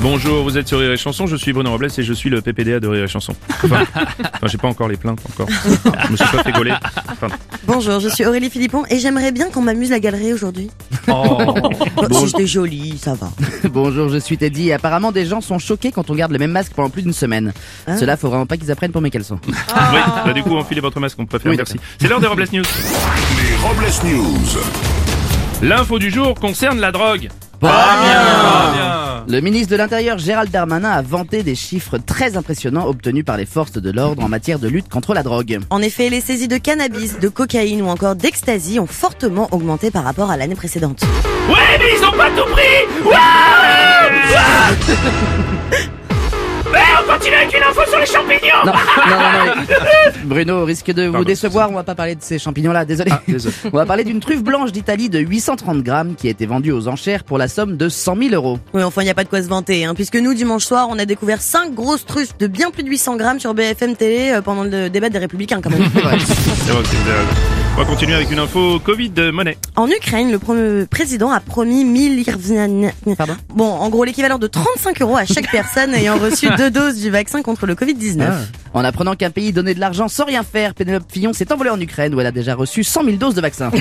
Bonjour, vous êtes sur Rire et Chanson, je suis Bruno Robles et je suis le PPDA de Rire et Chanson. Enfin, enfin, j'ai pas encore les plaintes, encore. Je me suis pas fait gauler. Enfin, Bonjour, je suis Aurélie Philippon et j'aimerais bien qu'on m'amuse la galerie aujourd'hui. Bon, si j'étais jolie, ça va. Bonjour, je suis Teddy et apparemment des gens sont choqués quand on garde le même masque pendant plus d'une semaine. Hein Cela faut vraiment pas qu'ils apprennent pour mes caleçons. oui, bah, du coup, enfilez votre masque, on préfère, Oui, merci. C'est l'heure des Robles News. Les Robles News. L'info du jour concerne la drogue. Le ministre de l'Intérieur Gérald Darmanin a vanté des chiffres très impressionnants obtenus par les forces de l'ordre en matière de lutte contre la drogue. En effet, les saisies de cannabis, de cocaïne ou encore d'ecstasy ont fortement augmenté par rapport à l'année précédente. Ouais, mais ils ont pas tout pris. Ouais Ouais on continue avec une info sur les champignons Non, non, non, non. Bruno risque de vous Pardon. décevoir, on va pas parler de ces champignons-là, désolé. Ah, désolé. On va parler d'une truffe blanche d'Italie de 830 grammes qui a été vendue aux enchères pour la somme de 100 000 euros. Oui, enfin, il n'y a pas de quoi se vanter, hein, puisque nous, dimanche soir, on a découvert 5 grosses truffes de bien plus de 800 grammes sur BFM Télé euh, pendant le débat des Républicains, quand même. C'est vrai. C'est vrai que c'est- vous avez raison. On va continuer avec une info Covid de monnaie. En Ukraine, le premier président a promis 1000 irvn- Pardon Bon, en gros, l'équivalent de 35 euros à chaque personne ayant reçu deux doses du vaccin contre le Covid-19. En apprenant qu'un pays donnait de l'argent sans rien faire, Pénélope Fillon s'est envolée en Ukraine où elle a déjà reçu 100 000 doses de vaccin.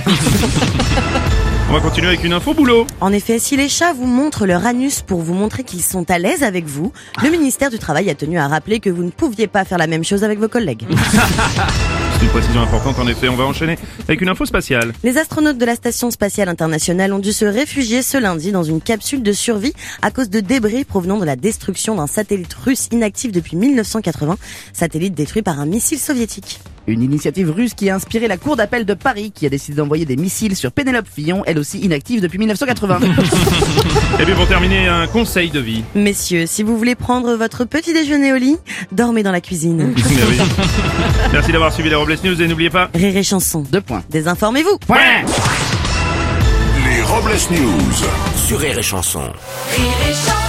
On va continuer avec une info boulot. En effet, si les chats vous montrent leur anus pour vous montrer qu'ils sont à l'aise avec vous, le ministère du Travail a tenu à rappeler que vous ne pouviez pas faire la même chose avec vos collègues. Une précision importante en effet. On va enchaîner avec une info spatiale. Les astronautes de la Station spatiale internationale ont dû se réfugier ce lundi dans une capsule de survie à cause de débris provenant de la destruction d'un satellite russe inactif depuis 1980, satellite détruit par un missile soviétique. Une initiative russe qui a inspiré la Cour d'appel de Paris qui a décidé d'envoyer des missiles sur Pénélope Fillon, elle aussi inactive depuis 1980. Et puis pour terminer, un conseil de vie. Messieurs, si vous voulez prendre votre petit déjeuner au lit, dormez dans la cuisine. Mais oui. Merci d'avoir suivi les Robles News et n'oubliez pas. Rire et chanson. Deux points. Désinformez-vous. Point Les Robles News. Sur Rire et Chanson. Rire et chanson